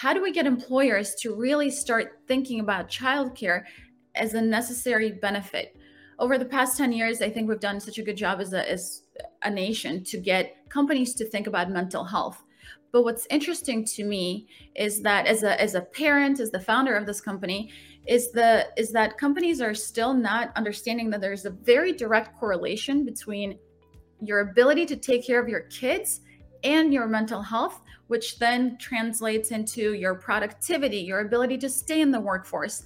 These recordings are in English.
how do we get employers to really start thinking about childcare as a necessary benefit? Over the past 10 years, I think we've done such a good job as a, as a nation to get companies to think about mental health. But what's interesting to me is that as a as a parent, as the founder of this company, is the is that companies are still not understanding that there's a very direct correlation between your ability to take care of your kids and your mental health, which then translates into your productivity, your ability to stay in the workforce.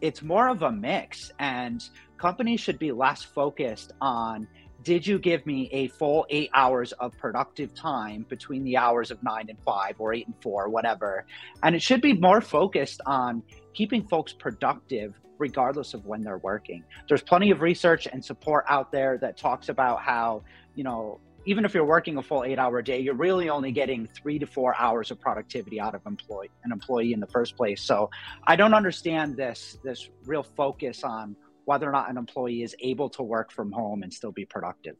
It's more of a mix, and companies should be less focused on did you give me a full eight hours of productive time between the hours of nine and five or eight and four, whatever? And it should be more focused on keeping folks productive regardless of when they're working. There's plenty of research and support out there that talks about how, you know, even if you're working a full eight hour day, you're really only getting three to four hours of productivity out of employee an employee in the first place. So I don't understand this this real focus on whether or not an employee is able to work from home and still be productive.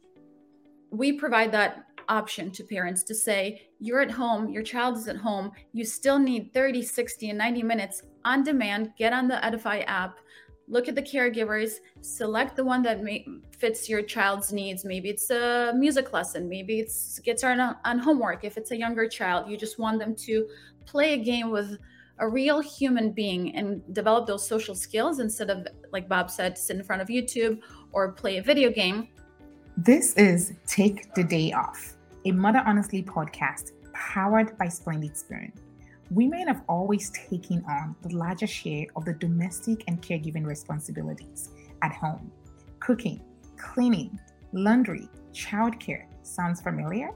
We provide that option to parents to say, you're at home, your child is at home, you still need 30, 60, and 90 minutes on demand. Get on the Edify app, look at the caregivers, select the one that may, fits your child's needs. Maybe it's a music lesson, maybe it's gets on, on homework. If it's a younger child, you just want them to play a game with a real human being and develop those social skills instead of, like Bob said, sit in front of YouTube or play a video game. This is Take the Day Off, a Mother Honestly podcast powered by Splendid Spoon. Women have always taken on the larger share of the domestic and caregiving responsibilities at home. Cooking, cleaning, laundry, childcare sounds familiar?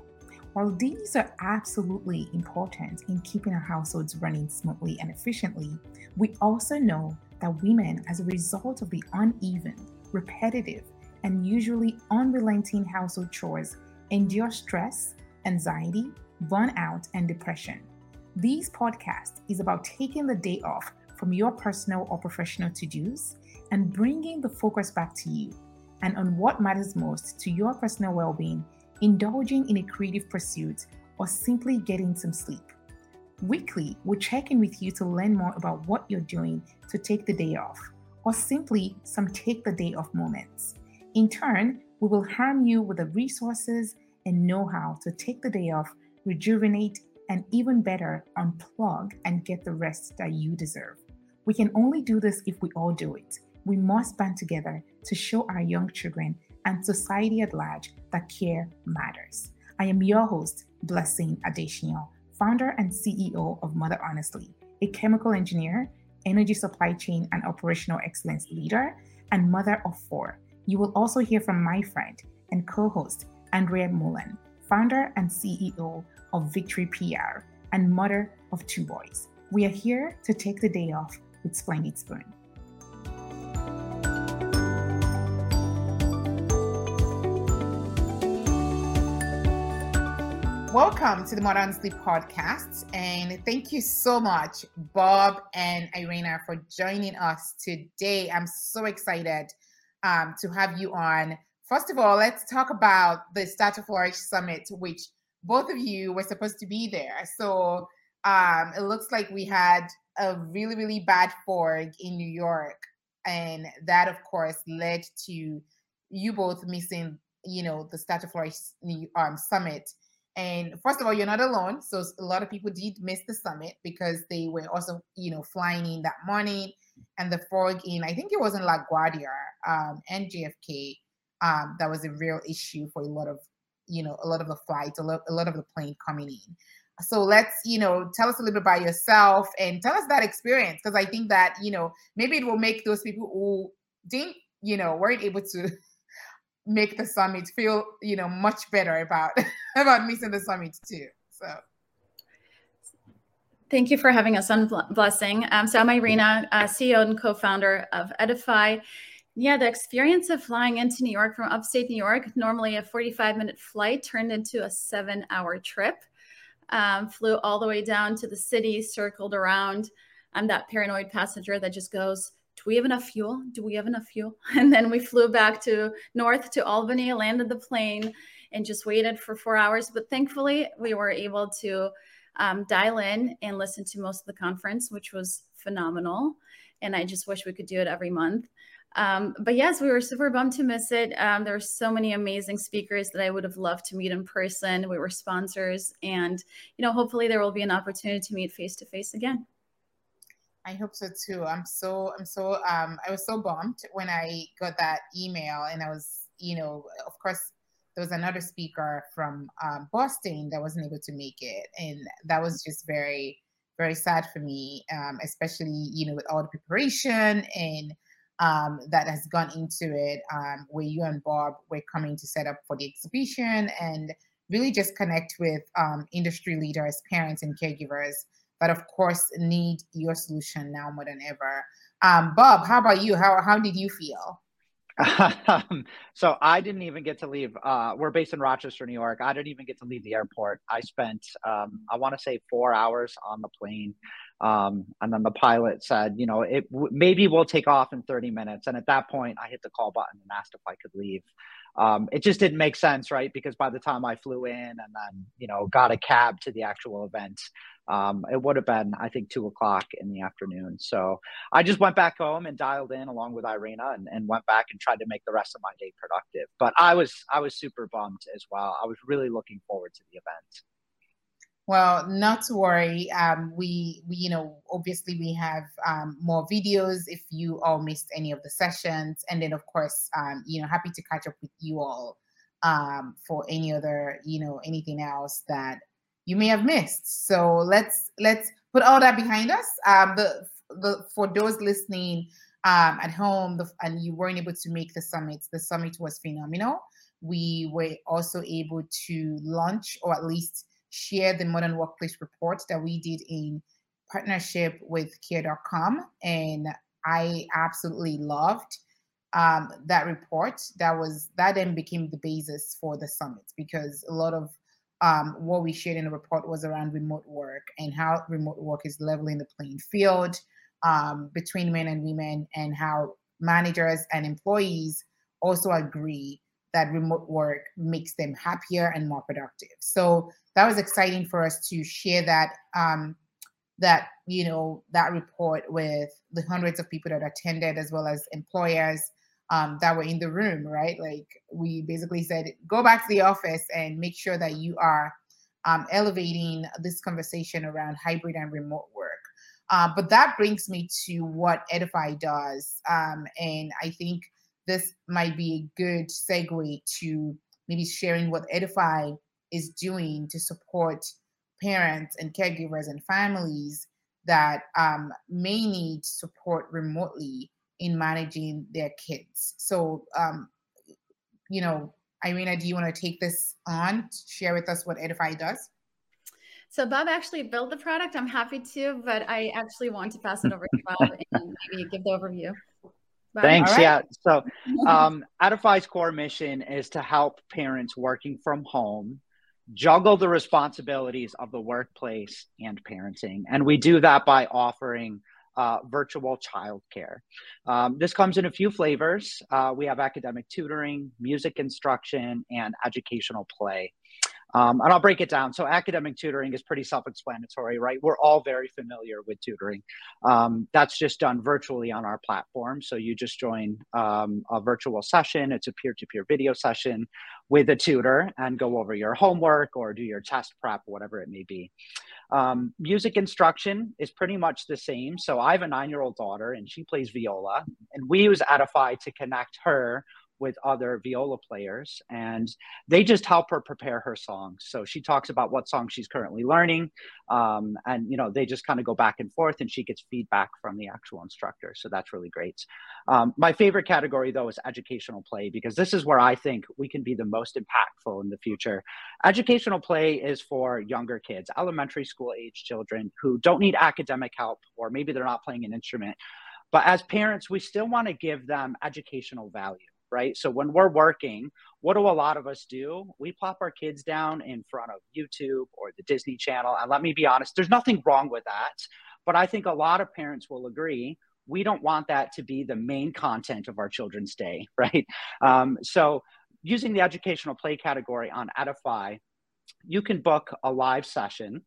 While these are absolutely important in keeping our households running smoothly and efficiently, we also know that women, as a result of the uneven, repetitive, and usually unrelenting household chores, endure stress, anxiety, burnout, and depression. These podcasts is about taking the day off from your personal or professional to-dos and bringing the focus back to you and on what matters most to your personal well-being indulging in a creative pursuit, or simply getting some sleep. Weekly, we'll check in with you to learn more about what you're doing to take the day off, or simply some take the day off moments. In turn, we will harm you with the resources and know how to take the day off, rejuvenate, and even better, unplug and get the rest that you deserve. We can only do this if we all do it. We must band together to show our young children and society at large that care matters. I am your host, Blessing Adesina, founder and CEO of Mother Honestly, a chemical engineer, energy supply chain and operational excellence leader, and mother of four. You will also hear from my friend and co host, Andrea Mullen, founder and CEO of Victory PR and mother of two boys. We are here to take the day off with Splendid Spoon. Welcome to the Mother Honestly podcast. And thank you so much, Bob and Irina, for joining us today. I'm so excited um, to have you on. First of all, let's talk about the Start to Flourish Summit, which both of you were supposed to be there. So um, it looks like we had a really, really bad fog in New York. And that, of course, led to you both missing, you know, the Start to Flourish um, Summit and first of all, you're not alone. So a lot of people did miss the summit because they were also, you know, flying in that morning and the fog in, I think it was in LaGuardia um, and JFK. Um, that was a real issue for a lot of, you know, a lot of the flights, a lot, a lot of the plane coming in. So let's, you know, tell us a little bit about yourself and tell us that experience because I think that, you know, maybe it will make those people who didn't, you know, weren't able to make the summit feel you know much better about about missing the summit too so. Thank you for having us on blessing. Um, so i'm irina uh, ceo and co-founder of edify yeah the experience of flying into new york from upstate new york normally a 45 minute flight turned into a seven hour trip um, flew all the way down to the city circled around i'm that paranoid passenger that just goes do we have enough fuel? Do we have enough fuel? And then we flew back to north to Albany, landed the plane, and just waited for four hours. But thankfully, we were able to um, dial in and listen to most of the conference, which was phenomenal. And I just wish we could do it every month. Um, but yes, we were super bummed to miss it. Um, there were so many amazing speakers that I would have loved to meet in person. We were sponsors, and you know, hopefully there will be an opportunity to meet face to face again. I hope so too. I'm so I'm so um I was so bummed when I got that email and I was, you know, of course there was another speaker from um, Boston that wasn't able to make it. And that was just very, very sad for me, um, especially, you know, with all the preparation and um, that has gone into it, um, where you and Bob were coming to set up for the exhibition and really just connect with um, industry leaders, parents, and caregivers that, of course, need your solution now more than ever. Um, Bob, how about you? How, how did you feel? So I didn't even get to leave. Uh, we're based in Rochester, New York. I didn't even get to leave the airport. I spent, um, I want to say, four hours on the plane. Um, and then the pilot said, you know, it maybe we'll take off in 30 minutes. And at that point, I hit the call button and asked if I could leave. Um, it just didn't make sense, right? Because by the time I flew in and then, you know, got a cab to the actual event, um, it would have been, I think, two o'clock in the afternoon. So I just went back home and dialed in along with Irina and, and went back and tried to make the rest of my day productive. But I was, I was super bummed as well. I was really looking forward to the event. Well, not to worry. Um, we, we, you know, obviously we have um, more videos if you all missed any of the sessions, and then of course, um, you know, happy to catch up with you all um, for any other, you know, anything else that you may have missed. So let's let's put all that behind us. Um, the the for those listening um, at home the, and you weren't able to make the summit, the summit was phenomenal. We were also able to launch or at least share the Modern Workplace report that we did in partnership with care.com. And I absolutely loved um, that report. That was that then became the basis for the summit because a lot of um, what we shared in the report was around remote work and how remote work is leveling the playing field um, between men and women, and how managers and employees also agree that remote work makes them happier and more productive. So that was exciting for us to share that um, that you know that report with the hundreds of people that attended as well as employers um, that were in the room right like we basically said go back to the office and make sure that you are um, elevating this conversation around hybrid and remote work uh, but that brings me to what edify does um, and i think this might be a good segue to maybe sharing what edify is doing to support parents and caregivers and families that um, may need support remotely in managing their kids. So, um, you know, Irina, do you want to take this on, share with us what Edify does? So Bob actually built the product. I'm happy to, but I actually want to pass it over to Bob and maybe give the overview. Thanks. Right. Yeah. So um, Edify's core mission is to help parents working from home juggle the responsibilities of the workplace and parenting. And we do that by offering uh, virtual childcare. Um, this comes in a few flavors. Uh, we have academic tutoring, music instruction, and educational play. Um, and I'll break it down. So, academic tutoring is pretty self explanatory, right? We're all very familiar with tutoring. Um, that's just done virtually on our platform. So, you just join um, a virtual session, it's a peer to peer video session with a tutor and go over your homework or do your test prep, whatever it may be. Um, music instruction is pretty much the same. So, I have a nine year old daughter and she plays viola, and we use Edify to connect her with other viola players and they just help her prepare her songs. So she talks about what song she's currently learning um, and you know they just kind of go back and forth and she gets feedback from the actual instructor. So that's really great. Um, my favorite category though is educational play because this is where i think we can be the most impactful in the future. Educational play is for younger kids elementary school age children who don't need academic help or maybe they're not playing an instrument. But as parents we still want to give them educational value right? So when we're working, what do a lot of us do? We plop our kids down in front of YouTube or the Disney Channel. And let me be honest, there's nothing wrong with that. But I think a lot of parents will agree we don't want that to be the main content of our children's day, right? Um, so using the educational play category on Edify, you can book a live session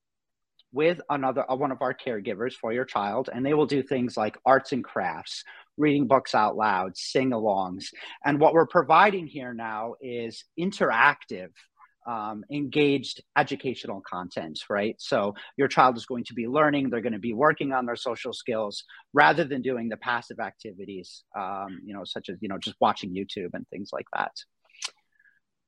with another uh, one of our caregivers for your child and they will do things like arts and crafts reading books out loud sing-alongs and what we're providing here now is interactive um, engaged educational content, right? So your child is going to be learning, they're going to be working on their social skills rather than doing the passive activities, um, you know, such as, you know, just watching YouTube and things like that.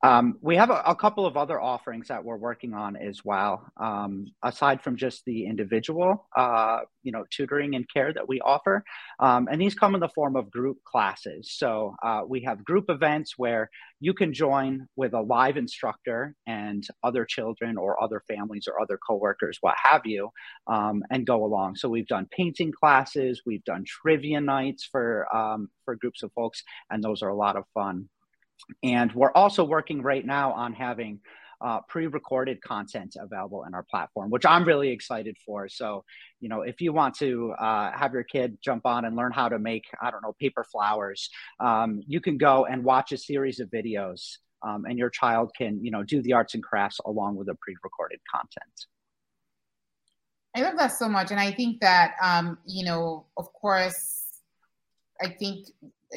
Um, we have a, a, couple of other offerings that we're working on as well, um, aside from just the individual, uh, you know, tutoring and care that we offer. Um, and these come in the form of group classes. So uh, we have group events where you can join with a live instructor and other children or other families or other coworkers, what have you, um, and go along. So we've done painting classes, we've done trivia nights for um, for groups of folks, and those are a lot of fun. And we're also working right now on having uh, pre-recorded content available in our platform, which I'm really excited for. So, you know, if you want to uh, have your kid jump on and learn how to make, I don't know, paper flowers, um, you can go and watch a series of videos, um, and your child can, you know, do the arts and crafts along with the pre-recorded content. I love that so much, and I think that, um, you know, of course, I think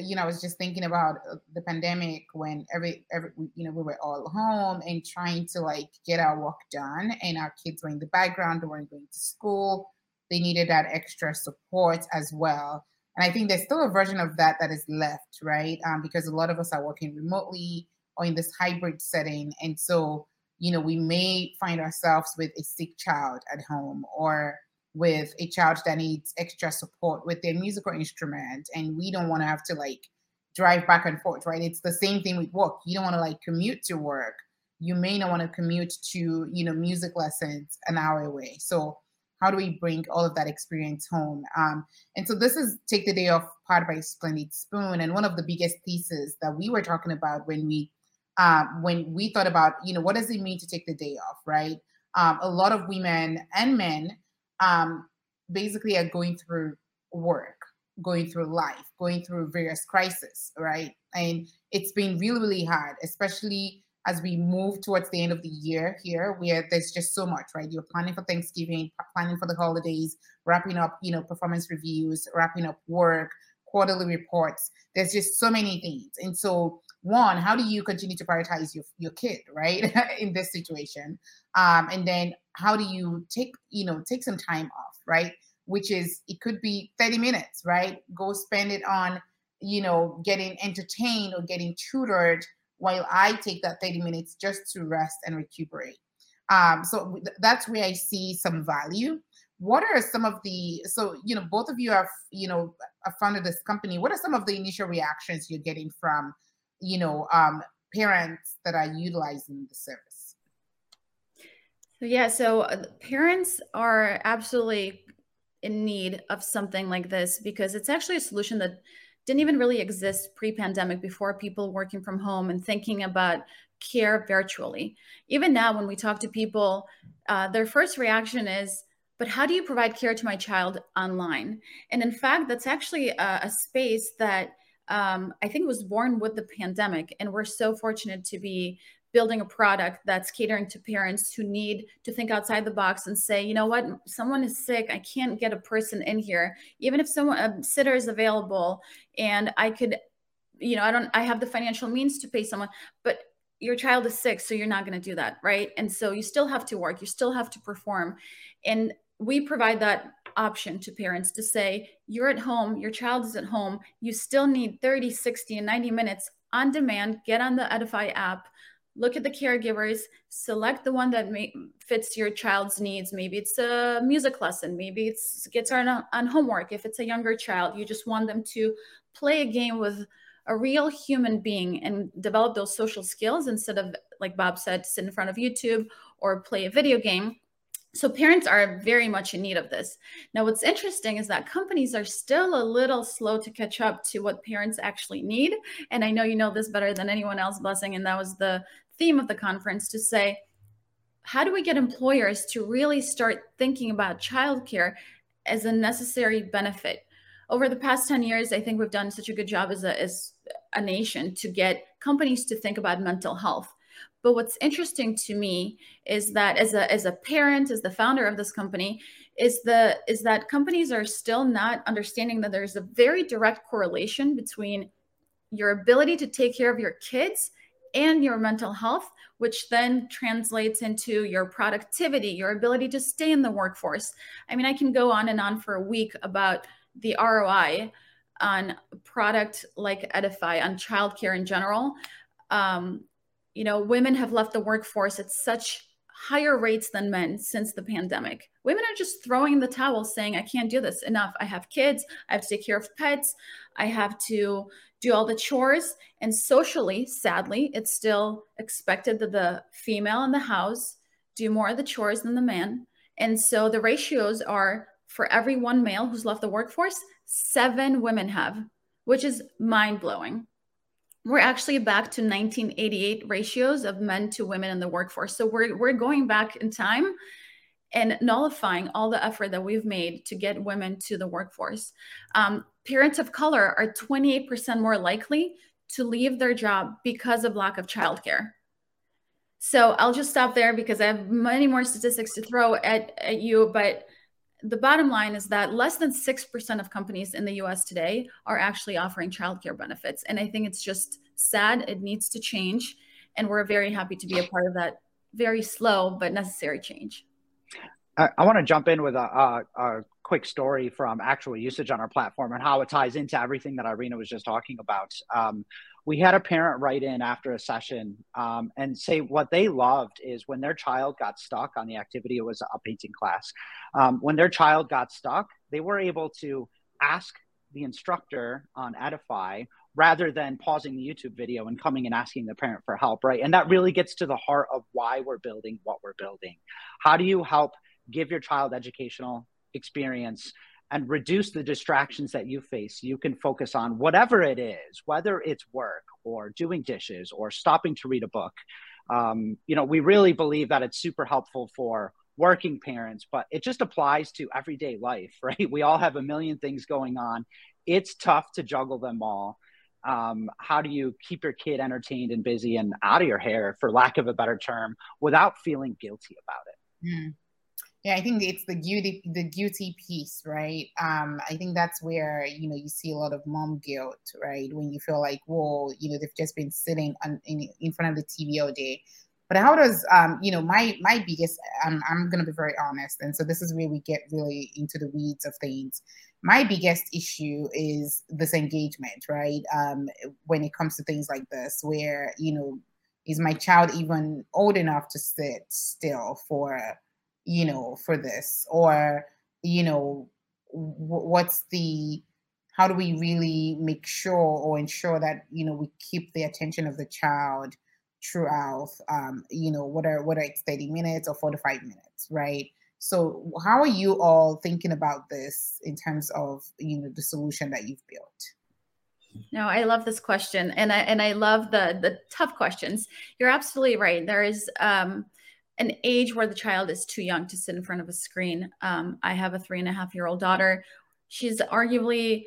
you know, I was just thinking about uh, the pandemic when every, every, you know, we were all home and trying to like get our work done, and our kids were in the background, they weren't going to school. They needed that extra support as well. And I think there's still a version of that that is left, right? Um, because a lot of us are working remotely or in this hybrid setting. And so, you know, we may find ourselves with a sick child at home or with a child that needs extra support with their musical instrument and we don't want to have to like drive back and forth right? It's the same thing with work. You don't want to like commute to work. You may not want to commute to you know music lessons an hour away. So how do we bring all of that experience home? Um, and so this is take the day off part by splendid spoon and one of the biggest pieces that we were talking about when we uh, when we thought about you know what does it mean to take the day off right? Um, a lot of women and men um, basically are going through work, going through life, going through various crises, right? And it's been really, really hard, especially as we move towards the end of the year here, where there's just so much, right? You're planning for Thanksgiving, planning for the holidays, wrapping up, you know, performance reviews, wrapping up work, quarterly reports. There's just so many things. And so, one, how do you continue to prioritize your, your kid, right, in this situation? Um, and then how do you take, you know, take some time off, right? Which is, it could be 30 minutes, right? Go spend it on, you know, getting entertained or getting tutored while I take that 30 minutes just to rest and recuperate. Um, so that's where I see some value what are some of the so you know both of you have you know founded this company what are some of the initial reactions you're getting from you know um, parents that are utilizing the service yeah so uh, parents are absolutely in need of something like this because it's actually a solution that didn't even really exist pre-pandemic before people working from home and thinking about care virtually even now when we talk to people uh, their first reaction is but how do you provide care to my child online? And in fact, that's actually a, a space that um, I think was born with the pandemic. And we're so fortunate to be building a product that's catering to parents who need to think outside the box and say, you know what, someone is sick. I can't get a person in here, even if someone a sitter is available, and I could, you know, I don't, I have the financial means to pay someone, but your child is sick, so you're not going to do that, right? And so you still have to work, you still have to perform, and we provide that option to parents to say, you're at home, your child is at home, you still need 30, 60, and 90 minutes on demand. Get on the Edify app, look at the caregivers, select the one that may, fits your child's needs. Maybe it's a music lesson, maybe it's gets on, on homework. If it's a younger child, you just want them to play a game with a real human being and develop those social skills instead of, like Bob said, sit in front of YouTube or play a video game so parents are very much in need of this. Now, what's interesting is that companies are still a little slow to catch up to what parents actually need. And I know you know this better than anyone else, Blessing, and that was the theme of the conference to say, how do we get employers to really start thinking about childcare as a necessary benefit? Over the past 10 years, I think we've done such a good job as a, as a nation to get companies to think about mental health But what's interesting to me is that as a as a parent, as the founder of this company, is the is that companies are still not understanding that there's a very direct correlation between your ability to take care of your kids and your mental health which then translates into your productivity your ability to stay in the workforce. I mean i can go on and on for a week about the roi on product like edify on childcare in general. Um, you know women have left the workforce at such higher rates than men since the pandemic. Women are just throwing the towel saying, I can't do this enough. I have kids. I have to take care of pets. I have to do all the chores. And socially, sadly, it's still expected that the female in the house do more of the chores than the man. And so the ratios are for every one male who's left the workforce, seven women have, which is mind blowing we're actually back to 1988 ratios of men to women in the workforce. So we're, we're going back in time and nullifying all the effort that we've made to get women to the workforce. Um, parents of color are 28% more likely to leave their job because of lack of childcare. So I'll just stop there because I have many more statistics to throw at, at you, but the bottom line is that less than 6% of companies in the US today are actually offering childcare benefits. And I think it's just sad. It needs to change. And we're very happy to be a part of that very slow but necessary change. I, I want to jump in with a, a, a, quick story from actual usage on our platform and how it ties into everything that Irina was just talking about. Um, we had a parent write in after a session um, and say what they loved is when their child got stuck on the activity, it was a painting class. Um, when their child got stuck, they were able to ask the instructor on Edify rather than pausing the YouTube video and coming and asking the parent for help, right? And that really gets to the heart of why we're building what we're building. How do you help give your child educational experience and reduce the distractions that you face. You can focus on whatever it is, whether it's work or doing dishes or stopping to read a book. Um, you know, we really believe that it's super helpful for working parents, but it just applies to everyday life, right? We all have a million things going on. It's tough to juggle them all. Um, how do you keep your kid entertained and busy and out of your hair, for lack of a better term, without feeling guilty about it? Mm yeah i think it's the guilty the duty piece right? Um i think that's where you know you see a lot of mom guilt right? When you feel like whoa you know they've just been sitting on, in, in front of the tv all day. But how does um you know my my biggest i'm gonna be very honest and so this is where we get really into the weeds of things. My biggest issue is this engagement right? Um when it comes to things like this where you know is my child even old enough to sit still for you know, for this? Or, you know, w- what's the, how do we really make sure or ensure that, you know, we keep the attention of the child throughout, um, you know, whether, whether it's 30 minutes or 45 minutes, right? So how are you all thinking about this in terms of, you know, the solution that you've built? No, I love this question, and I and I love the the tough questions. You're absolutely right. There is um, an age where the child is too young to sit in front of a screen. Um, I have a three and a half year old daughter. She's arguably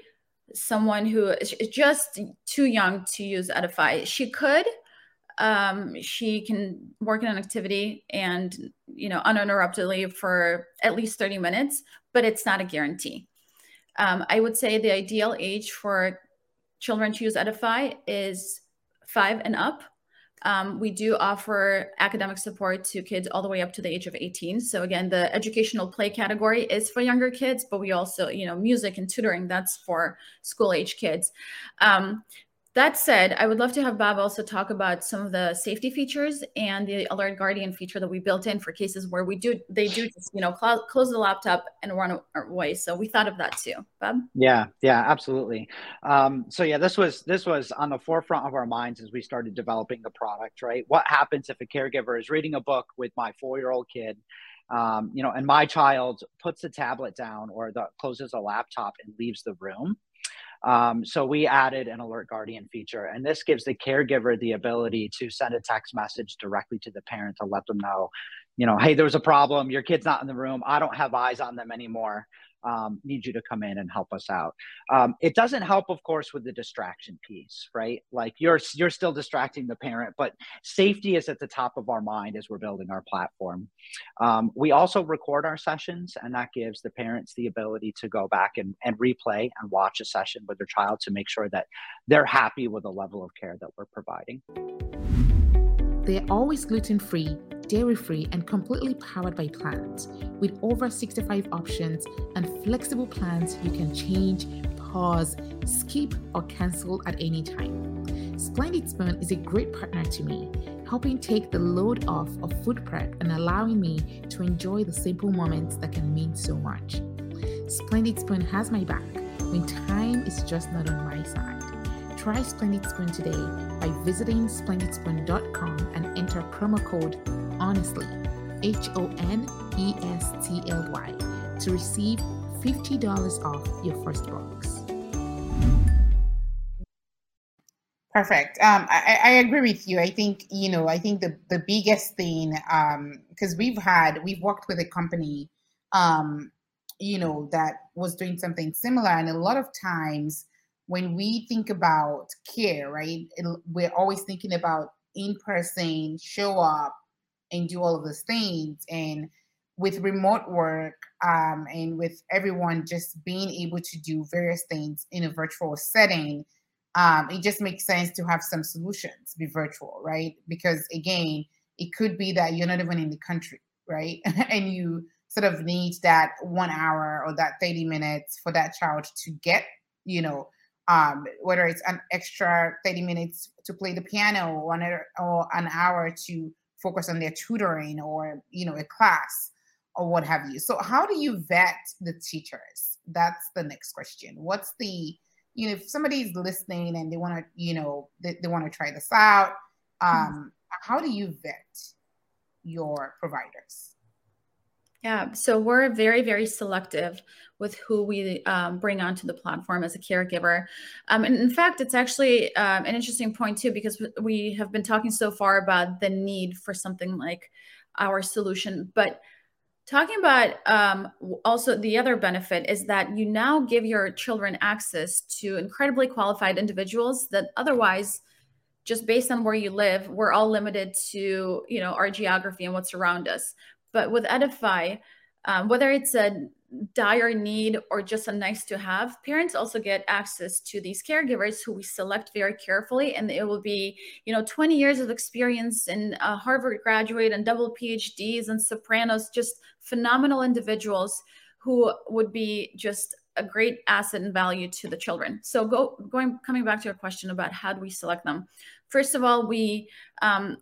someone who is just too young to use Edify. She could, um, she can work in an activity and, you know, uninterruptedly for at least 30 minutes, but it's not a guarantee. Um, I would say the ideal age for children to use Edify is five and up. Um, we do offer academic support to kids all the way up to the age of 18. So again, the educational play category is for younger kids, but we also, you know, music and tutoring, that's for school age kids. Um, that said, I would love to have Bob also talk about some of the safety features and the alert guardian feature that we built in for cases where we do they do just you know cl- close the laptop and run away. So we thought of that too, Bob. Yeah, yeah, absolutely. Um, so yeah, this was this was on the forefront of our minds as we started developing the product. Right, what happens if a caregiver is reading a book with my four year old kid? Um, you know, and my child puts the tablet down or the, closes a laptop and leaves the room um, so we added an alert guardian feature, and this gives the caregiver the ability to send a text message directly to the parent to let them know, you know, hey, there's a problem. Your kid's not in the room. I don't have eyes on them anymore. Um, need you to come in and help us out. Um, it doesn't help, of course, with the distraction piece, right? Like you're you're still distracting the parent, but safety is at the top of our mind as we're building our platform. Um, we also record our sessions, and that gives the parents the ability to go back and, and replay and watch a session with their child to make sure that they're happy with the level of care that we're providing. They're always gluten free dairy free, and completely powered by plants. With over 65 options and flexible plans you can change, pause, skip, or cancel at any time. Splendid Spoon is a great partner to me, helping take the load off of food prep and allowing me to enjoy the simple moments that can mean so much. Splendid Spoon has my back when time is just not on my side. Try Splendid Spoon today by visiting splendidspoon.com and enter promo code honestly, H O N E S T L Y, to receive $50 off your first box. Perfect. Um, I, I, agree with you. I think, you know, I think the, the biggest thing, because um, we've had, we've worked with a company, um, you know, that was doing something similar. And a lot of times when we think about care, right, it, we're always thinking about in person, show up, and do all of those things. And with remote work um, and with everyone just being able to do various things in a virtual setting, um, it just makes sense to have some solutions be virtual, right? Because again, it could be that you're not even in the country, right? and you sort of need that one hour or that 30 minutes for that child to get, you know, um, whether it's an extra 30 minutes to play the piano or or an hour to focus on their tutoring or you know a class or what have you. So how do you vet the teachers? That's the next question. What's the you know if somebody's listening and they want to you know they, they want to try this out mm-hmm. um, how do you vet your providers yeah, so we're very, very selective with who we um, bring onto the platform as a caregiver. Um, and in fact, it's actually um, an interesting point too, because we have been talking so far about the need for something like our solution. But talking about um, also the other benefit is that you now give your children access to incredibly qualified individuals that otherwise just based on where you live, we're all limited to, you know, our geography and what's around us. But with Edify, um, whether it's a dire need or just a nice to have, parents also get access to these caregivers who we select very carefully. And it will be, you know, 20 years of experience and a Harvard graduate and double PhDs and sopranos, just phenomenal individuals who would be just a great asset and value to the children. So go going coming back to your question about how do we select them. First of all, we um,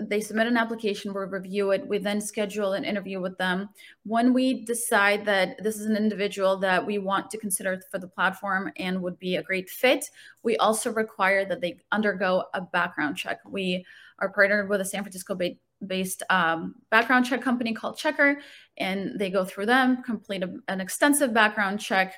they submit an application, we review it, we then schedule an interview with them. When we decide that this is an individual that we want to consider for the platform and would be a great fit, we also require that they undergo a background check. We are partnered with a San Francisco based um, background check company called Checkr, and they go through them, complete a, an extensive background check,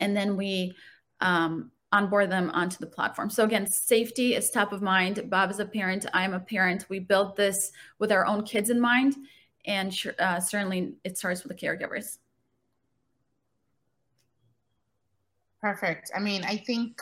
and then we um, onboard them onto the platform. So again, safety is top of mind. Bob is a parent. I am a parent. We built this with our own kids in mind, and uh, certainly it starts with the caregivers. Perfect. I mean, I think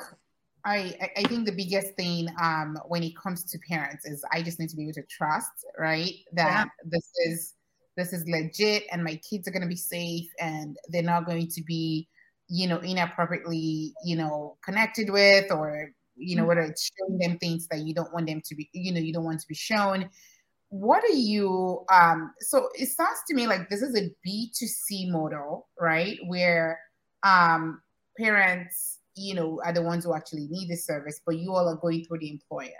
I I think the biggest thing um, when it comes to parents is I just need to be able to trust, right? That yeah. this is this is legit, and my kids are going to be safe, and they're not going to be you know, inappropriately, you know, connected with, or, you know, mm-hmm. whether it's showing them things that you don't want them to be, you know, you don't want to be shown. What are you, um, so it sounds to me like this is a B2C model, right? Where um, parents, you know, are the ones who actually need the service, but you all are going through the employer.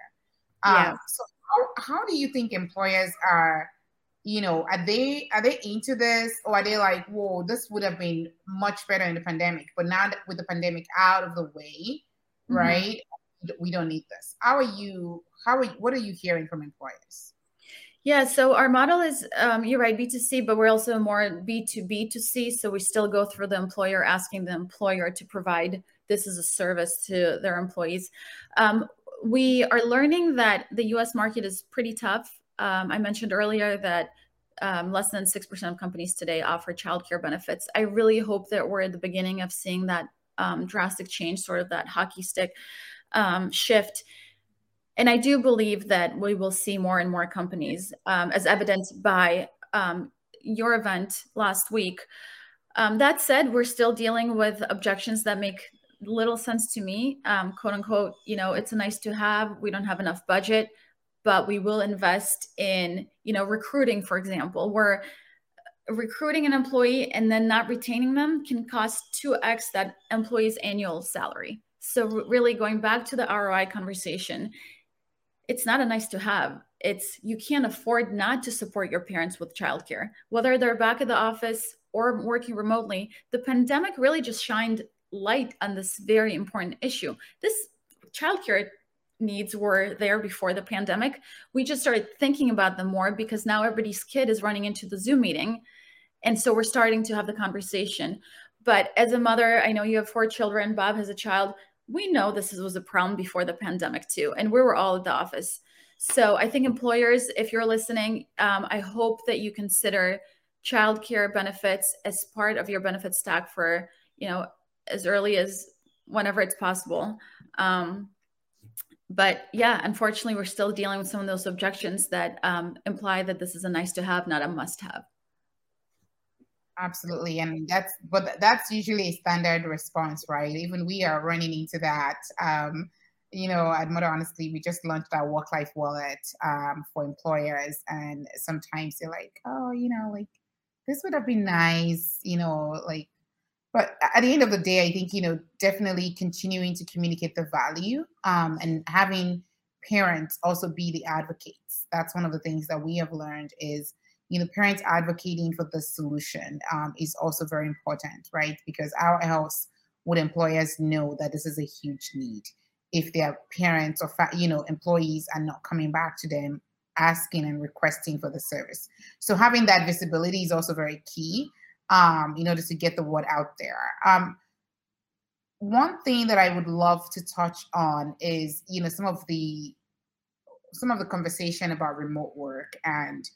Um, yeah. So how, how do you think employers are you know, are they are they into this or are they like, whoa, this would have been much better in the pandemic, but now that with the pandemic out of the way, mm-hmm. right? We don't need this. How are you? How are you, what are you hearing from employers? Yeah, so our model is um, you're right, B2C, but we're also more B2B to C. So we still go through the employer, asking the employer to provide this as a service to their employees. Um, we are learning that the US market is pretty tough um, I mentioned earlier that um, less than 6% of companies today offer childcare benefits. I really hope that we're at the beginning of seeing that um, drastic change, sort of that hockey stick um, shift. And I do believe that we will see more and more companies, um, as evidenced by um, your event last week. Um, that said, we're still dealing with objections that make little sense to me. Quote unquote, you know, it's a nice to have. We don't have enough budget, but we will invest in, you know, recruiting, for example, where recruiting an employee and then not retaining them can cost 2x that employee's annual salary. So, really going back to the ROI conversation, it's not a nice to have. It's you can't afford not to support your parents with childcare, whether they're back at the office or working remotely. The pandemic really just shined light on this very important issue. This childcare needs were there before the pandemic. We just started thinking about them more because now everybody's kid is running into the Zoom meeting. And so we're starting to have the conversation. But as a mother, I know you have four children, Bob has a child. We know this was a problem before the pandemic too. And we were all at the office. So I think employers, if you're listening, um, I hope that you consider childcare benefits as part of your benefit stack for, you know, as early as whenever it's possible. Um, but yeah, unfortunately, we're still dealing with some of those objections that um, imply that this is a nice to have, not a must have. Absolutely, and that's but that's usually a standard response, right? Even we are running into that. Um, you know, at Mother Honestly, we just launched our work life wallet um, for employers, and sometimes they're like, oh, you know, like this would have been nice, you know, like but at the end of the day i think you know definitely continuing to communicate the value um, and having parents also be the advocates. That's one of the things that we have learned is you know parents advocating for the solution um, is also very important right? Because how else would employers know that this is a huge need. If their parents or fa- you know employees are not coming back to them asking and requesting for the service. So having that visibility is also very key um, in order to get the word out there. Um, one thing that I would love to touch on is, you know, some of the some of the conversation about remote work and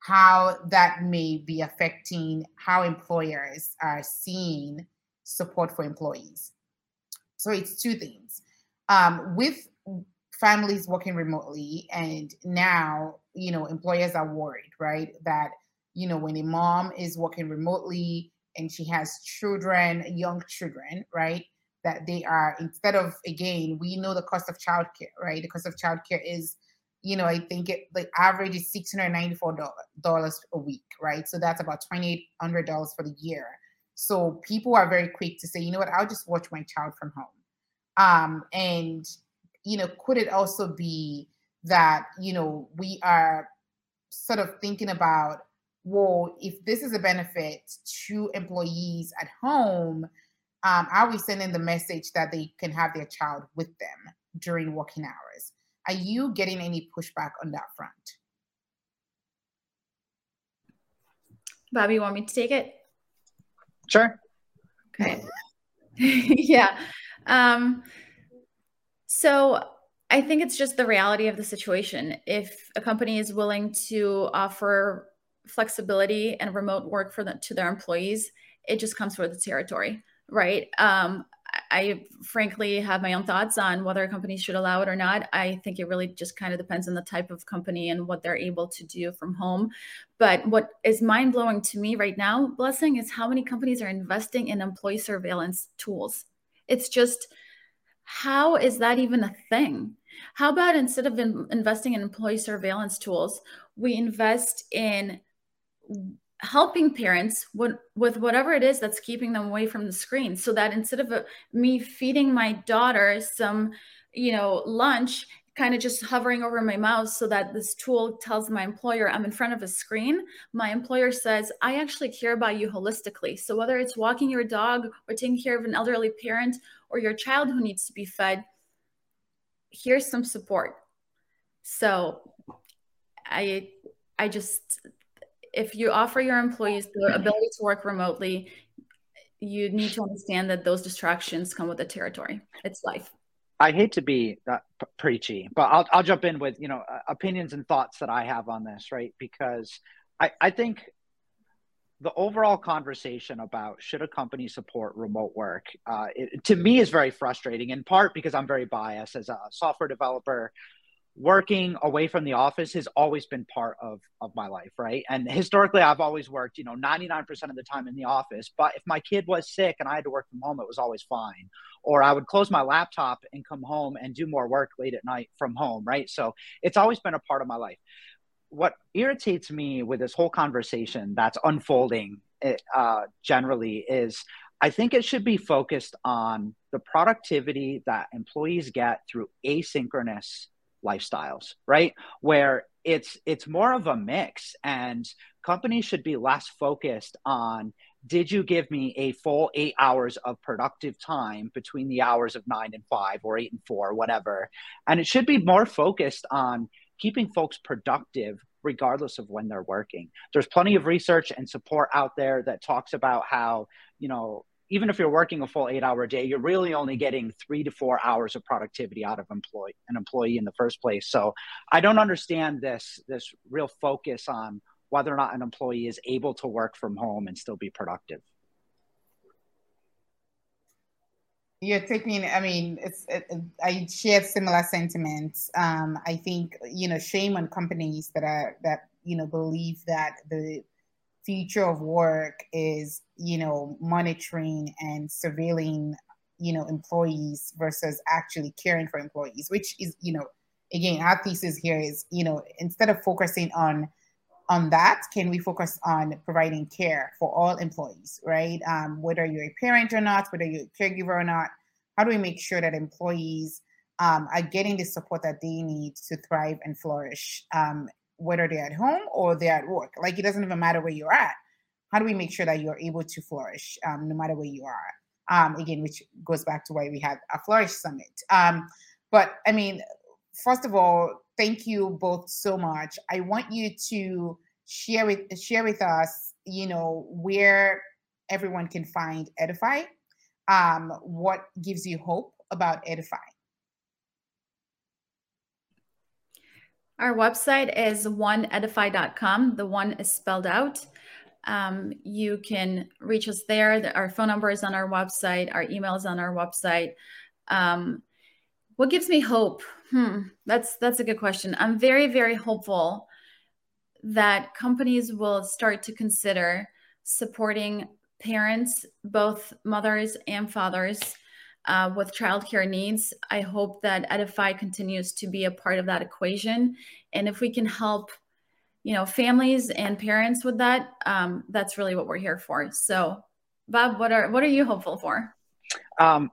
how that may be affecting how employers are seeing support for employees. So it's two things. Um, with families working remotely, and now you know employers are worried, right, that you know, when a mom is working remotely and she has children, young children, right? That they are instead of again, we know the cost of childcare, right? The cost of childcare is, you know, I think it the average is six hundred ninety four dollars a week, right? So that's about twenty eight hundred dollars for the year. So people are very quick to say, you know what, I'll just watch my child from home. Um, and you know, could it also be that you know we are sort of thinking about well, if this is a benefit to employees at home, um, are we sending the message that they can have their child with them during working hours? Are you getting any pushback on that front? Bobby, you want me to take it? Sure. Okay. yeah. Um, so I think it's just the reality of the situation. If a company is willing to offer flexibility and remote work for the, to their employees, it just comes with the territory, right? Um, I frankly have my own thoughts on whether a company should allow it or not. I think it really just kind of depends on the type of company and what they're able to do from home. But what is mind blowing to me right now, Blessing, is how many companies are investing in employee surveillance tools. It's just, how is that even a thing? How about instead of in investing in employee surveillance tools, we invest in helping parents with, with whatever it is that's keeping them away from the screen so that instead of a, uh, me feeding my daughter some you know lunch kind of just hovering over my mouth so that this tool tells my employer I'm in front of a screen. My employer says, I actually care about you holistically. So whether it's walking your dog or taking care of an elderly parent or your child who needs to be fed, here's some support. So I I just if you offer your employees the ability to work remotely, you need to understand that those distractions come with the territory. It's life. I hate to be uh, preachy, but I'll I'll jump in with you know uh, opinions and thoughts that I have on this, right? Because I, I think the overall conversation about should a company support remote work uh, it, to me is very frustrating in part because i'm very biased as a software developer working away from the office has always been part of, of my life right? And historically i've always worked you know 99% of the time in the office. But if my kid was sick and i had to work from home it was always fine. Or i would close my laptop and come home and do more work late at night from home right? So it's always been a part of my life. What irritates me with this whole conversation that's unfolding eh, uh, generally is I think it should be focused on the productivity that employees get through asynchronous lifestyles, right? Where it's it's more of a mix and companies should be less focused on did you give me a full eight hours of productive time between the hours of nine and five or eight and four, whatever. And it should be more focused on keeping folks productive regardless of when they're working. There's plenty of research and support out there that talks about how, you know, even if you're working a full eight hour day, you're really only getting three to four hours of productivity out of employee an employee in the first place. So I don't understand this this real focus on whether or not an employee is able to work from home and still be productive. you're taking i mean it's it, i share similar sentiments um i think you know shame on companies that are that you know believe that the future of work is you know monitoring and surveilling you know employees versus actually caring for employees which is you know again our thesis here is you know instead of focusing on on that, can we focus on providing care for all employees, right? Um, whether you're a parent or not, whether you're a caregiver or not, how do we make sure that employees um, are getting the support that they need to thrive and flourish, um, whether they're at home or they're at work? Like it doesn't even matter where you're at. How do we make sure that you're able to flourish um, no matter where you are? Um, again, which goes back to why we had a Flourish Summit. Um, but I mean, first of all, thank you both so much. I want you to share with share with us, you know, where everyone can find Edify. Um, what gives you hope about Edify? Our website is oneedify.com. The one is spelled out. Um, you can reach us there. Our phone number is on our website. Our email is on our website. Um, what gives me hope? Hmm, that's that's a good question. I'm very very hopeful that companies will start to consider supporting parents, both mothers and fathers, uh, with childcare needs. I hope that Edify continues to be a part of that equation, and if we can help, you know, families and parents with that, um, that's really what we're here for. So, Bob, what are what are you hopeful for? Um,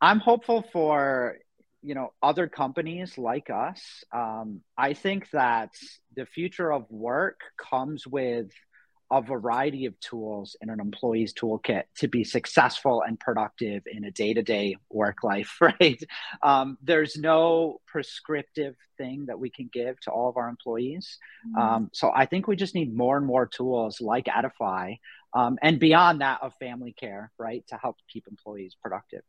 I'm hopeful for you know other companies like us um, i think that the future of work comes with a variety of tools in an employee's toolkit to be successful and productive in a day-to-day work life right um, there's no prescriptive thing that we can give to all of our employees mm-hmm. um, so i think we just need more and more tools like edify um, and beyond that of family care right to help keep employees productive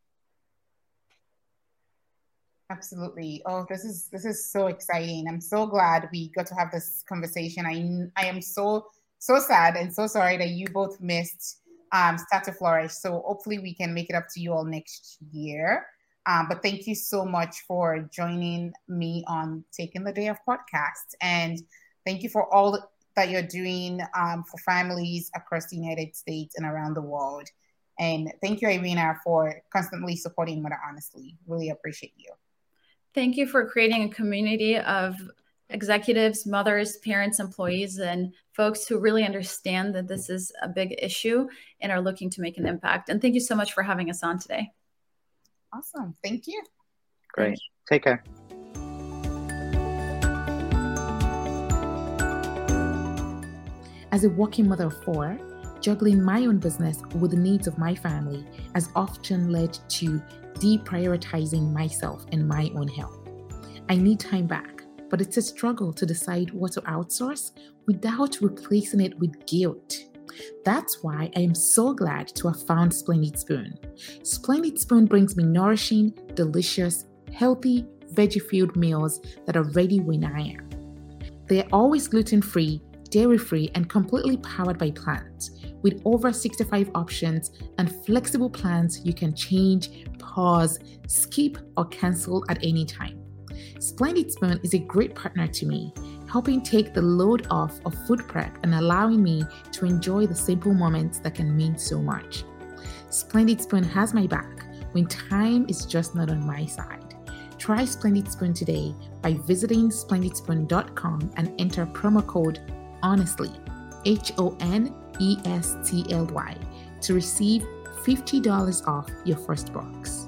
Absolutely. Oh, this is this is so exciting. I'm so glad we got to have this conversation. I I am so so sad and so sorry that you both missed um, Start to Flourish. So hopefully we can make it up to you all next year. Um, but thank you so much for joining me on Taking the Day of podcast, and thank you for all that you're doing um, for families across the United States and around the world. And thank you, Irina, for constantly supporting Mother Honestly. Really appreciate you. Thank you for creating a community of executives, mothers, parents, employees, and folks who really understand that this is a big issue and are looking to make an impact. And thank you so much for having us on today. Awesome. Thank you. Great. Thank you. Take care. As a working mother of four, juggling my own business with the needs of my family has often led to deprioritizing myself and my own health. I need time back, but it's a struggle to decide what to outsource without replacing it with guilt. That's why I am so glad to have found Splendid Spoon. Splendid Spoon brings me nourishing, delicious, healthy, veggie filled meals that are ready when I am. They're always gluten free dairy free and completely powered by plants. With over 65 options and flexible plans, you can change, pause, skip, or cancel at any time. Splendid Spoon is a great partner to me, helping take the load off of food prep and allowing me to enjoy the simple moments that can mean so much. Splendid Spoon has my back when time is just not on my side. Try Splendid Spoon today by visiting splendidspoon.com and enter promo code HONESTLY, H O N E S T L Y, to receive $50 off your first box.